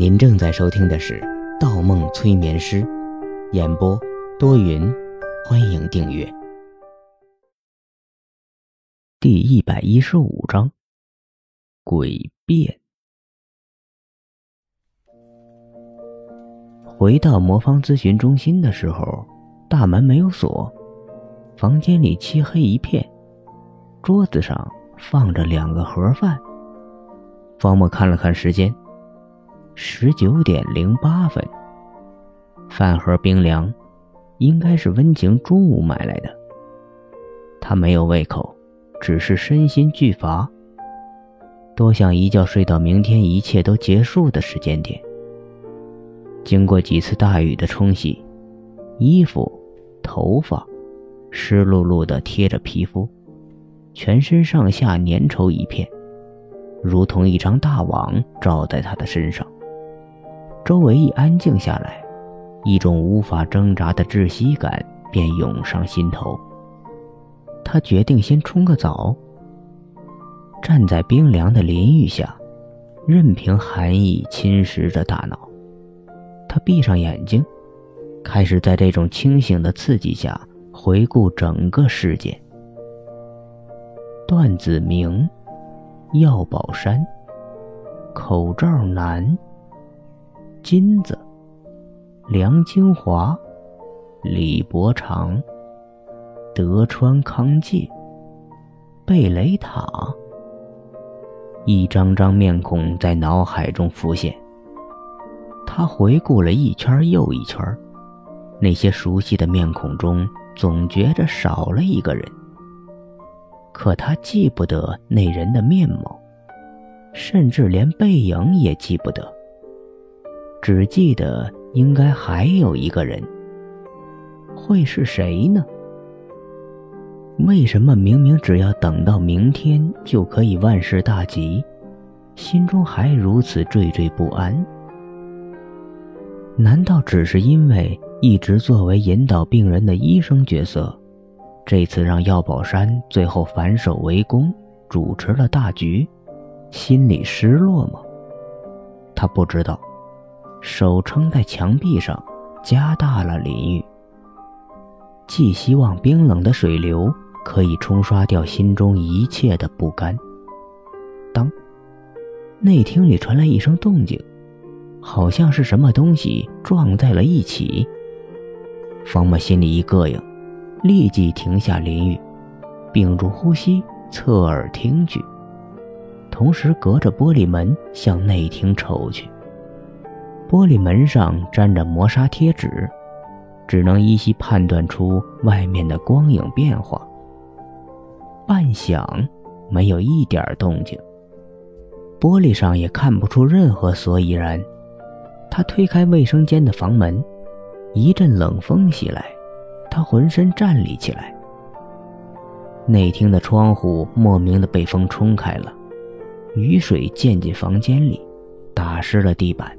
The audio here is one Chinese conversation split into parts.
您正在收听的是《盗梦催眠师》，演播多云，欢迎订阅。第一百一十五章，诡辩。回到魔方咨询中心的时候，大门没有锁，房间里漆黑一片，桌子上放着两个盒饭。方墨看了看时间，十九点零八分。饭盒冰凉，应该是温情中午买来的。他没有胃口，只是身心俱乏，多想一觉睡到明天一切都结束的时间点。经过几次大雨的冲洗，衣服、头发湿漉漉的贴着皮肤，全身上下粘稠一片。如同一张大网罩在他的身上。周围一安静下来，一种无法挣扎的窒息感便涌上心头。他决定先冲个澡。站在冰凉的淋浴下，任凭寒意侵蚀着大脑。他闭上眼睛，开始在这种清醒的刺激下回顾整个事件。段子明。药宝山，口罩男，金子，梁清华，李伯常，德川康介，贝雷塔。一张张面孔在脑海中浮现。他回顾了一圈又一圈，那些熟悉的面孔中，总觉着少了一个人。可他记不得那人的面貌，甚至连背影也记不得。只记得应该还有一个人，会是谁呢？为什么明明只要等到明天就可以万事大吉，心中还如此惴惴不安？难道只是因为一直作为引导病人的医生角色？这次让药宝山最后反手为攻，主持了大局，心里失落吗？他不知道，手撑在墙壁上，加大了淋浴。寄希望冰冷的水流可以冲刷掉心中一切的不甘。当，内厅里传来一声动静，好像是什么东西撞在了一起。方墨心里一膈应。立即停下淋浴，屏住呼吸，侧耳听去，同时隔着玻璃门向内厅瞅去。玻璃门上粘着磨砂贴纸，只能依稀判断出外面的光影变化。半晌，没有一点动静。玻璃上也看不出任何所以然。他推开卫生间的房门，一阵冷风袭来。他浑身站立起来。内厅的窗户莫名的被风冲开了，雨水溅进房间里，打湿了地板，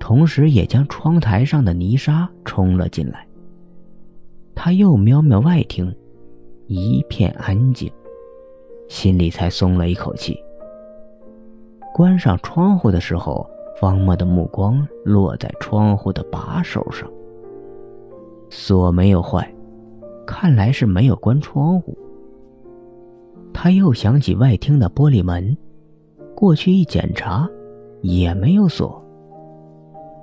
同时也将窗台上的泥沙冲了进来。他又瞄瞄外厅，一片安静，心里才松了一口气。关上窗户的时候，方墨的目光落在窗户的把手上。锁没有坏，看来是没有关窗户。他又想起外厅的玻璃门，过去一检查，也没有锁。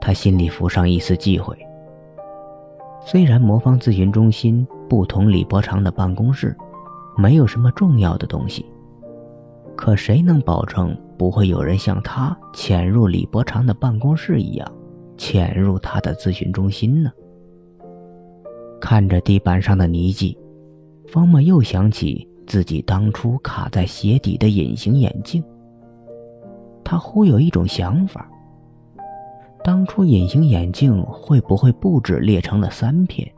他心里浮上一丝忌讳。虽然魔方咨询中心不同李伯常的办公室，没有什么重要的东西，可谁能保证不会有人像他潜入李伯常的办公室一样，潜入他的咨询中心呢？看着地板上的泥迹，方墨又想起自己当初卡在鞋底的隐形眼镜。他忽有一种想法：当初隐形眼镜会不会不止裂成了三片？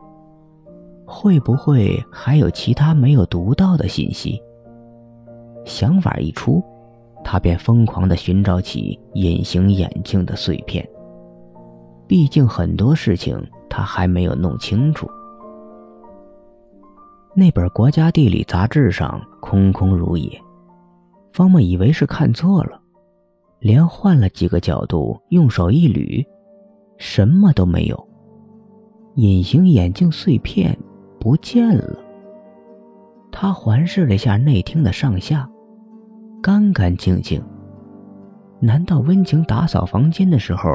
会不会还有其他没有读到的信息？想法一出，他便疯狂地寻找起隐形眼镜的碎片。毕竟很多事情他还没有弄清楚。那本国家地理杂志上空空如也，方墨以为是看错了，连换了几个角度，用手一捋，什么都没有。隐形眼镜碎片不见了。他环视了一下内厅的上下，干干净净。难道温情打扫房间的时候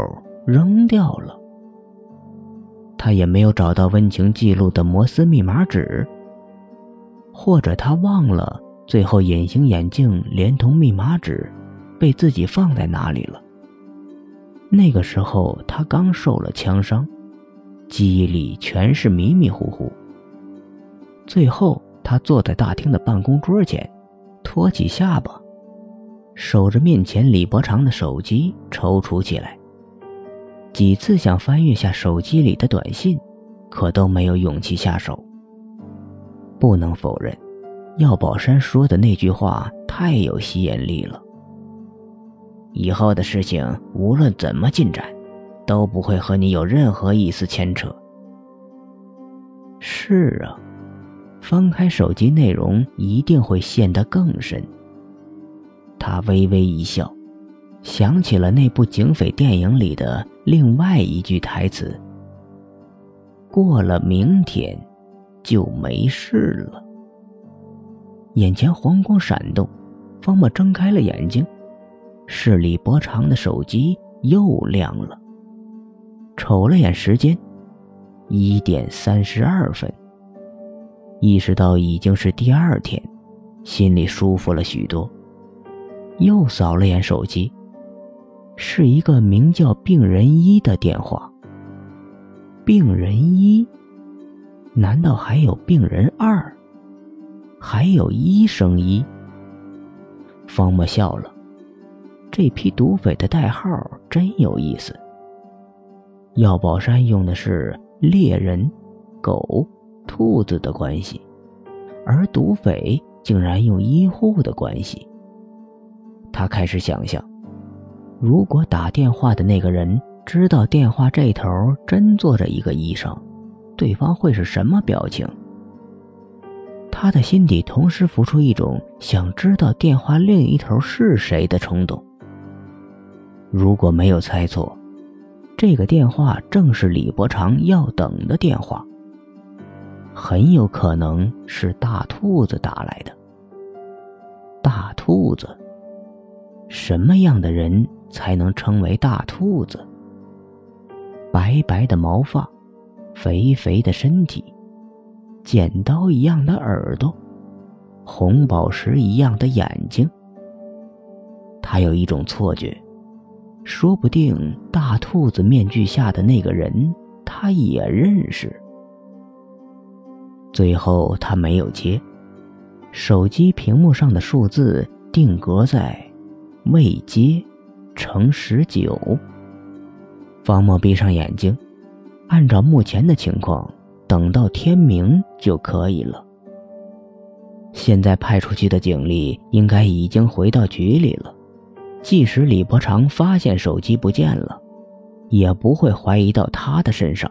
扔掉了？他也没有找到温情记录的摩斯密码纸，或者他忘了最后隐形眼镜连同密码纸被自己放在哪里了。那个时候他刚受了枪伤，记忆里全是迷迷糊糊。最后他坐在大厅的办公桌前，托起下巴。守着面前李伯常的手机，踌躇起来。几次想翻阅下手机里的短信，可都没有勇气下手。不能否认，药宝山说的那句话太有吸引力了。以后的事情无论怎么进展，都不会和你有任何一丝牵扯。是啊，翻开手机内容，一定会陷得更深。他微微一笑，想起了那部警匪电影里的另外一句台词：“过了明天，就没事了。”眼前黄光闪动，方墨睁开了眼睛，是李伯长的手机又亮了。瞅了眼时间，一点三十二分。意识到已经是第二天，心里舒服了许多。又扫了眼手机，是一个名叫“病人一”的电话。病人一，难道还有病人二？还有医生一？方墨笑了，这批毒匪的代号真有意思。药宝山用的是猎人、狗、兔子的关系，而毒匪竟然用医护的关系。他开始想象，如果打电话的那个人知道电话这头真坐着一个医生，对方会是什么表情？他的心底同时浮出一种想知道电话另一头是谁的冲动。如果没有猜错，这个电话正是李伯常要等的电话，很有可能是大兔子打来的。大兔子。什么样的人才能称为大兔子？白白的毛发，肥肥的身体，剪刀一样的耳朵，红宝石一样的眼睛。他有一种错觉，说不定大兔子面具下的那个人，他也认识。最后他没有接，手机屏幕上的数字定格在。未接，乘十九。方墨闭上眼睛，按照目前的情况，等到天明就可以了。现在派出去的警力应该已经回到局里了，即使李伯常发现手机不见了，也不会怀疑到他的身上。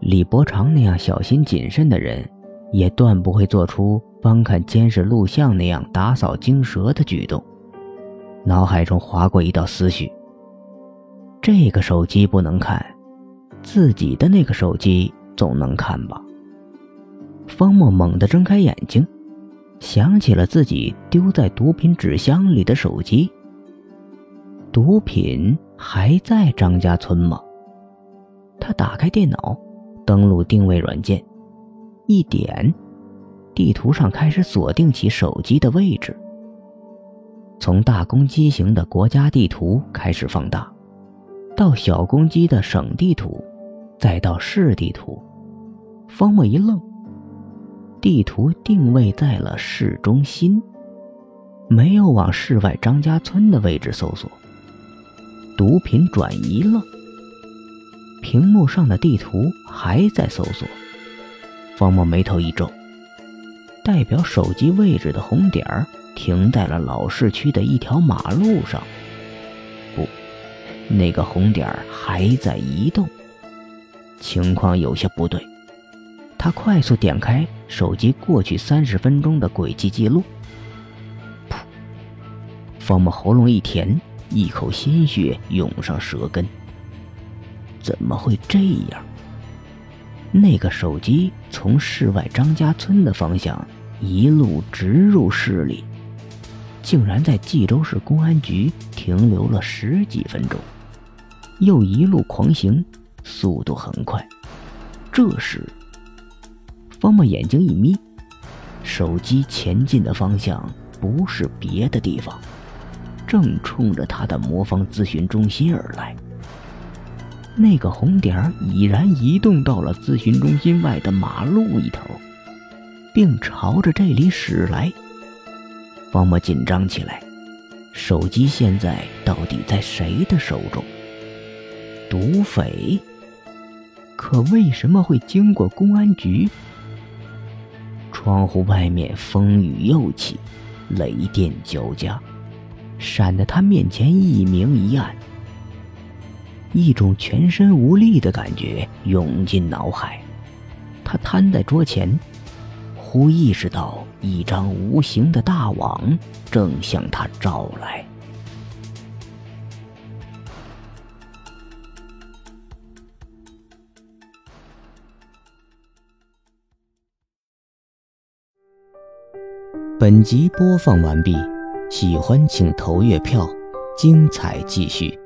李伯常那样小心谨慎的人，也断不会做出翻看监视录像那样打草惊蛇的举动。脑海中划过一道思绪。这个手机不能看，自己的那个手机总能看吧？方墨猛地睁开眼睛，想起了自己丢在毒品纸箱里的手机。毒品还在张家村吗？他打开电脑，登录定位软件，一点，地图上开始锁定起手机的位置。从大公鸡型的国家地图开始放大，到小公鸡的省地图，再到市地图。方墨一愣，地图定位在了市中心，没有往市外张家村的位置搜索。毒品转移了，屏幕上的地图还在搜索。方墨眉头一皱，代表手机位置的红点儿。停在了老市区的一条马路上。不，那个红点儿还在移动，情况有些不对。他快速点开手机过去三十分钟的轨迹记录。噗，方木喉咙一甜，一口鲜血涌上舌根。怎么会这样？那个手机从市外张家村的方向一路直入市里，竟然在冀州市公安局停留了十几分钟，又一路狂行，速度很快。这时，方木眼睛一眯，手机前进的方向不是别的地方，正冲着他的魔方咨询中心而来。那个红点儿已然移动到了咨询中心外的马路一头，并朝着这里驶来。方木紧张起来，手机现在到底在谁的手中？毒匪？可为什么会经过公安局？窗户外面风雨又起，雷电交加，闪得他面前一明一暗。一种全身无力的感觉涌进脑海，他瘫在桌前，忽意识到一张无形的大网正向他照来。本集播放完毕，喜欢请投月票，精彩继续。